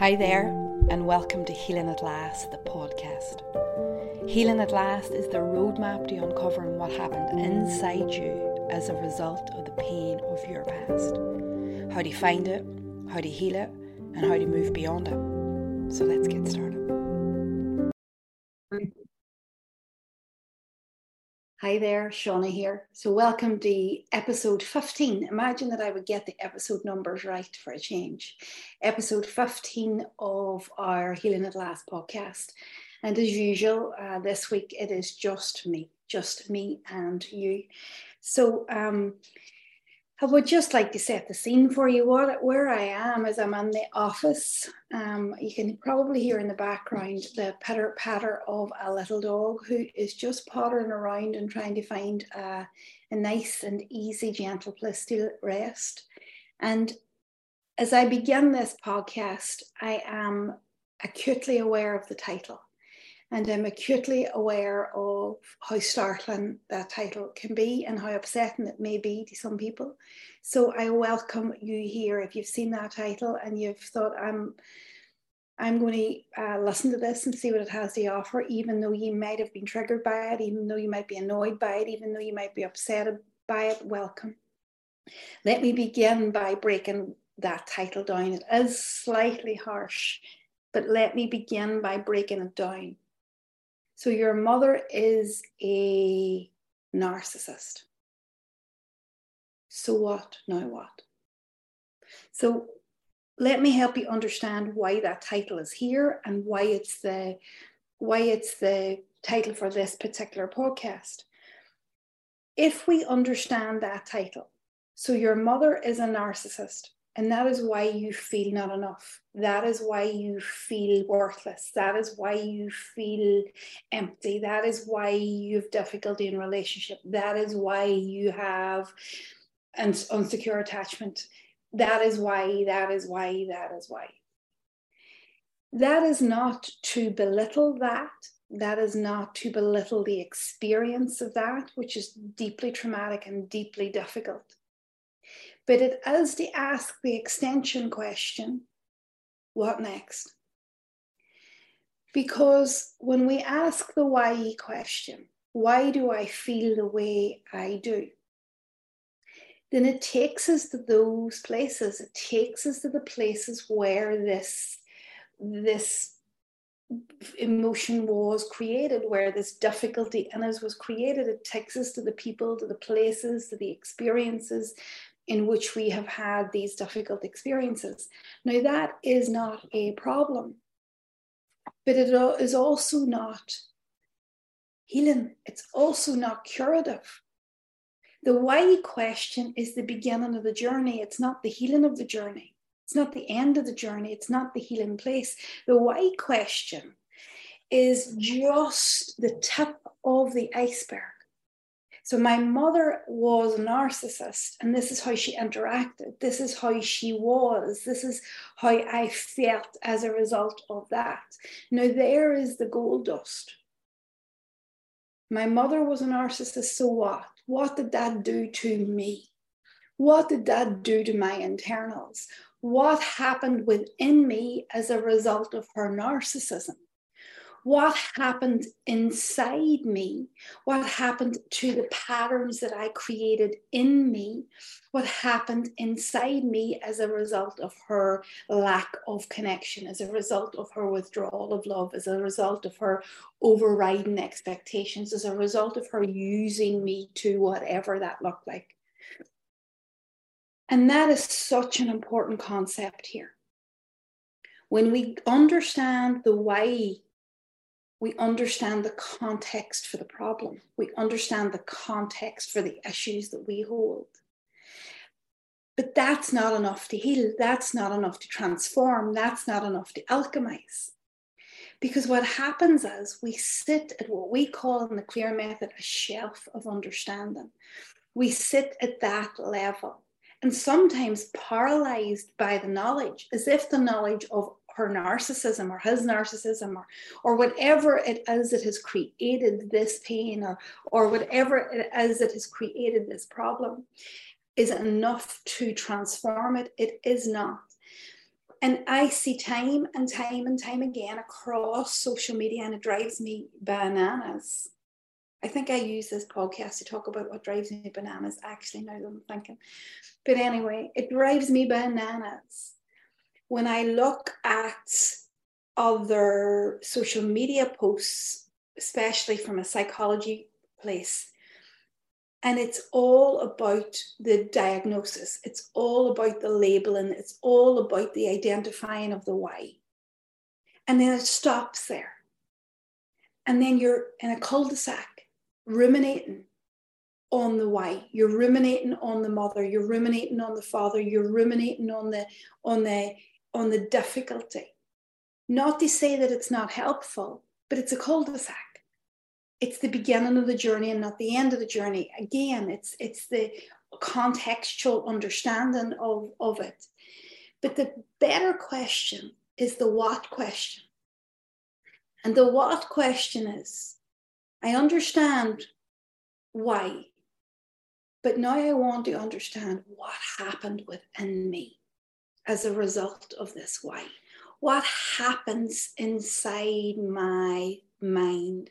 Hi there, and welcome to Healing at Last, the podcast. Healing at Last is the roadmap to uncovering what happened inside you as a result of the pain of your past. How to find it, how to heal it, and how to move beyond it. So let's get started. Hi there, Shauna here. So, welcome to episode 15. Imagine that I would get the episode numbers right for a change. Episode 15 of our Healing at Last podcast. And as usual, uh, this week it is just me, just me and you. So, um, I would just like to set the scene for you. What where I am is I'm in the office. Um, you can probably hear in the background the patter patter of a little dog who is just pottering around and trying to find a nice and easy, gentle place to rest. And as I begin this podcast, I am acutely aware of the title. And I'm acutely aware of how startling that title can be and how upsetting it may be to some people. So I welcome you here. If you've seen that title and you've thought, I'm I'm going to uh, listen to this and see what it has to offer, even though you might have been triggered by it, even though you might be annoyed by it, even though you might be upset by it, welcome. Let me begin by breaking that title down. It is slightly harsh, but let me begin by breaking it down. So your mother is a narcissist. So what? Now what? So let me help you understand why that title is here and why it's the why it's the title for this particular podcast. If we understand that title, so your mother is a narcissist, and that is why you feel not enough. That is why you feel worthless. That is why you feel empty. That is why you have difficulty in relationship. That is why you have an unsecure attachment. That is why, that is why, that is why. That is not to belittle that. That is not to belittle the experience of that, which is deeply traumatic and deeply difficult but it is to ask the extension question what next? Because when we ask the why question, why do I feel the way I do? Then it takes us to those places. It takes us to the places where this, this emotion was created, where this difficulty in us was created. It takes us to the people, to the places, to the experiences in which we have had these difficult experiences. Now, that is not a problem, but it is also not healing, it's also not curative. The why question is the beginning of the journey, it's not the healing of the journey. It's not the end of the journey. It's not the healing place. The why question is just the tip of the iceberg. So my mother was a narcissist, and this is how she interacted. This is how she was. This is how I felt as a result of that. Now, there is the gold dust. My mother was a narcissist, so what? What did that do to me? What did that do to my internals? What happened within me as a result of her narcissism? What happened inside me, what happened to the patterns that I created in me, what happened inside me as a result of her lack of connection, as a result of her withdrawal of love, as a result of her overriding expectations, as a result of her using me to whatever that looked like. And that is such an important concept here. When we understand the why we understand the context for the problem. We understand the context for the issues that we hold. But that's not enough to heal. That's not enough to transform. That's not enough to alchemize. Because what happens is we sit at what we call in the clear method a shelf of understanding. We sit at that level and sometimes paralyzed by the knowledge, as if the knowledge of her narcissism or his narcissism or, or whatever it is that has created this pain or, or whatever it is that has created this problem is enough to transform it. It is not. and I see time and time and time again across social media, and it drives me bananas. I think I use this podcast to talk about what drives me bananas, actually, now that I'm thinking. But anyway, it drives me bananas when I look at other social media posts, especially from a psychology place, and it's all about the diagnosis, it's all about the labeling, it's all about the identifying of the why. And then it stops there. And then you're in a cul de sac ruminating on the why you're ruminating on the mother you're ruminating on the father you're ruminating on the on the on the difficulty. Not to say that it's not helpful but it's a cul-de-sac. It's the beginning of the journey and not the end of the journey. Again it's it's the contextual understanding of of it. But the better question is the what question. And the what question is I understand why, but now I want to understand what happened within me as a result of this why. What happens inside my mind?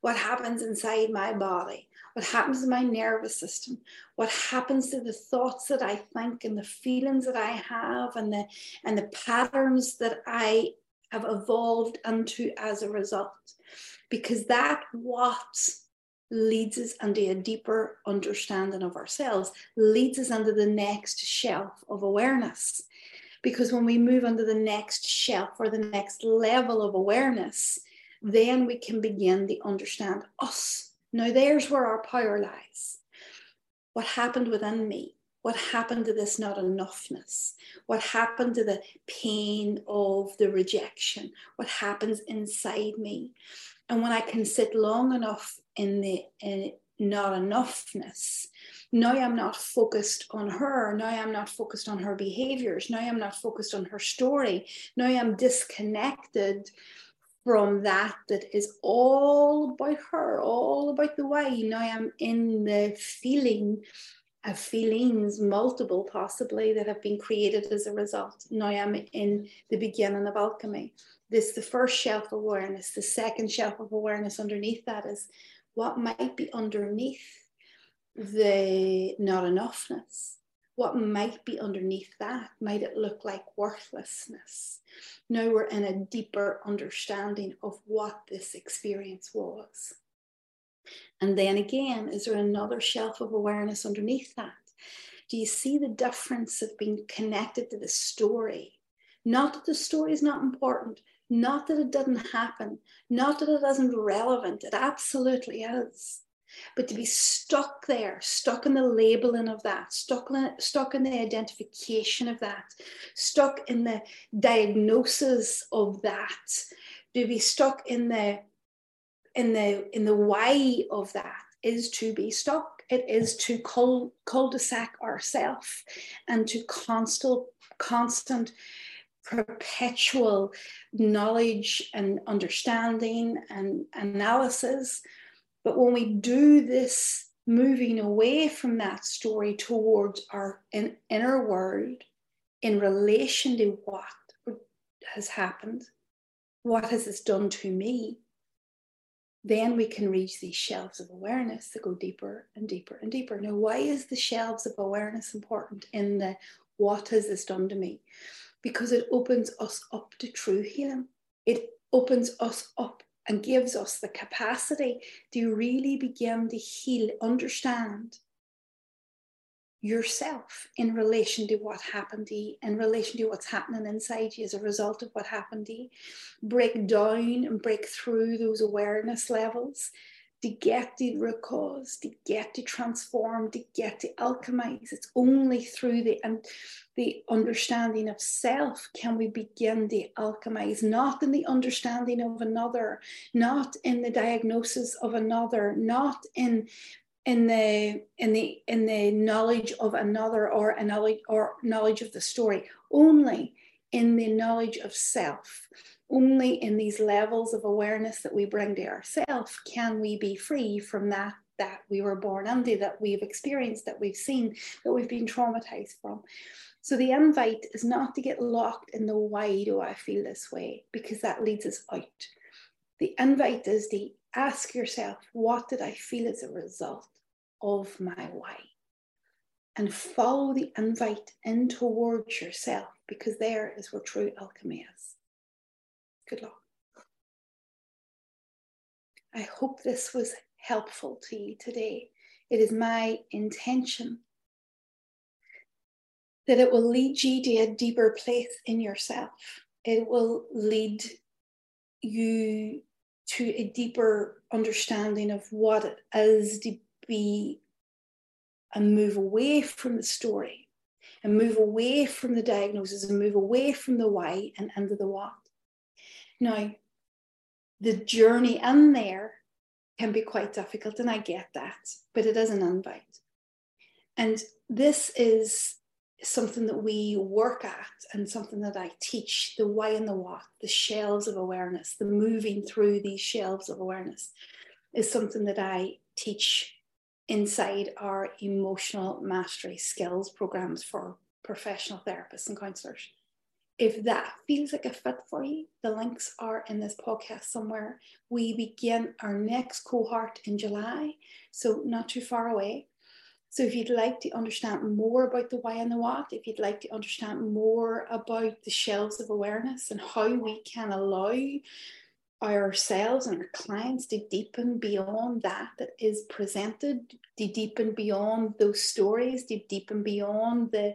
What happens inside my body? What happens in my nervous system? What happens to the thoughts that I think and the feelings that I have and the and the patterns that I have evolved into as a result? because that what leads us into a deeper understanding of ourselves, leads us into the next shelf of awareness. Because when we move under the next shelf or the next level of awareness, then we can begin to understand us. Now, there's where our power lies. What happened within me? What happened to this not enoughness? What happened to the pain of the rejection? What happens inside me? And when I can sit long enough in the in not enoughness, now I'm not focused on her. Now I'm not focused on her behaviors. Now I'm not focused on her story. Now I'm disconnected from that that is all about her, all about the why. Now I'm in the feeling of feelings, multiple possibly, that have been created as a result. Now I'm in the beginning of alchemy this the first shelf of awareness the second shelf of awareness underneath that is what might be underneath the not enoughness. What might be underneath that might it look like worthlessness. Now we're in a deeper understanding of what this experience was. And then again is there another shelf of awareness underneath that? Do you see the difference of being connected to the story? Not that the story is not important not that it didn't happen, not that it isn't relevant, it absolutely is. But to be stuck there, stuck in the labeling of that, stuck in, stuck in the identification of that, stuck in the diagnosis of that, to be stuck in the in the in the why of that is to be stuck. It is to cul, cul-de-sac ourselves and to constant constant perpetual knowledge and understanding and analysis. But when we do this moving away from that story towards our inner world in relation to what has happened, what has this done to me, then we can reach these shelves of awareness that go deeper and deeper and deeper. Now, why is the shelves of awareness important in the what has this done to me? because it opens us up to true healing. It opens us up and gives us the capacity to really begin to heal, understand yourself in relation to what happened to you, in relation to what's happening inside you as a result of what happened to you. Break down and break through those awareness levels to get the root to get to transform, to get to alchemize. It's only through the and the understanding of self can we begin to alchemize, not in the understanding of another, not in the diagnosis of another, not in in the in the in the knowledge of another or a knowledge or knowledge of the story, only in the knowledge of self only in these levels of awareness that we bring to ourselves can we be free from that that we were born under, that we've experienced, that we've seen, that we've been traumatized from. So the invite is not to get locked in the why do I feel this way, because that leads us out. The invite is to ask yourself, what did I feel as a result of my why? And follow the invite in towards yourself, because there is where true alchemy is. Good luck. I hope this was helpful to you today. It is my intention that it will lead you to a deeper place in yourself. It will lead you to a deeper understanding of what it is to be and move away from the story and move away from the diagnosis and move away from the why and into the what. Now, the journey in there can be quite difficult, and I get that, but it is an invite. And this is something that we work at and something that I teach the why and the what, the shelves of awareness, the moving through these shelves of awareness is something that I teach inside our emotional mastery skills programs for professional therapists and counselors. If that feels like a fit for you, the links are in this podcast somewhere. We begin our next cohort in July, so not too far away. So if you'd like to understand more about the why and the what, if you'd like to understand more about the shelves of awareness and how we can allow ourselves and our clients to deepen beyond that that is presented, to deepen beyond those stories, to deepen beyond the,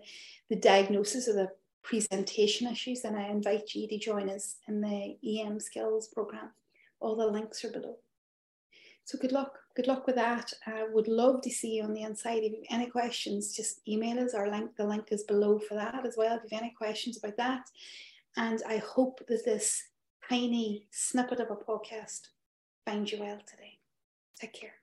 the diagnosis of the presentation issues, then I invite you to join us in the EM Skills program. All the links are below. So good luck. Good luck with that. I would love to see you on the inside. If you have any questions, just email us. Our link, the link is below for that as well. If you have any questions about that. And I hope that this tiny snippet of a podcast finds you well today. Take care.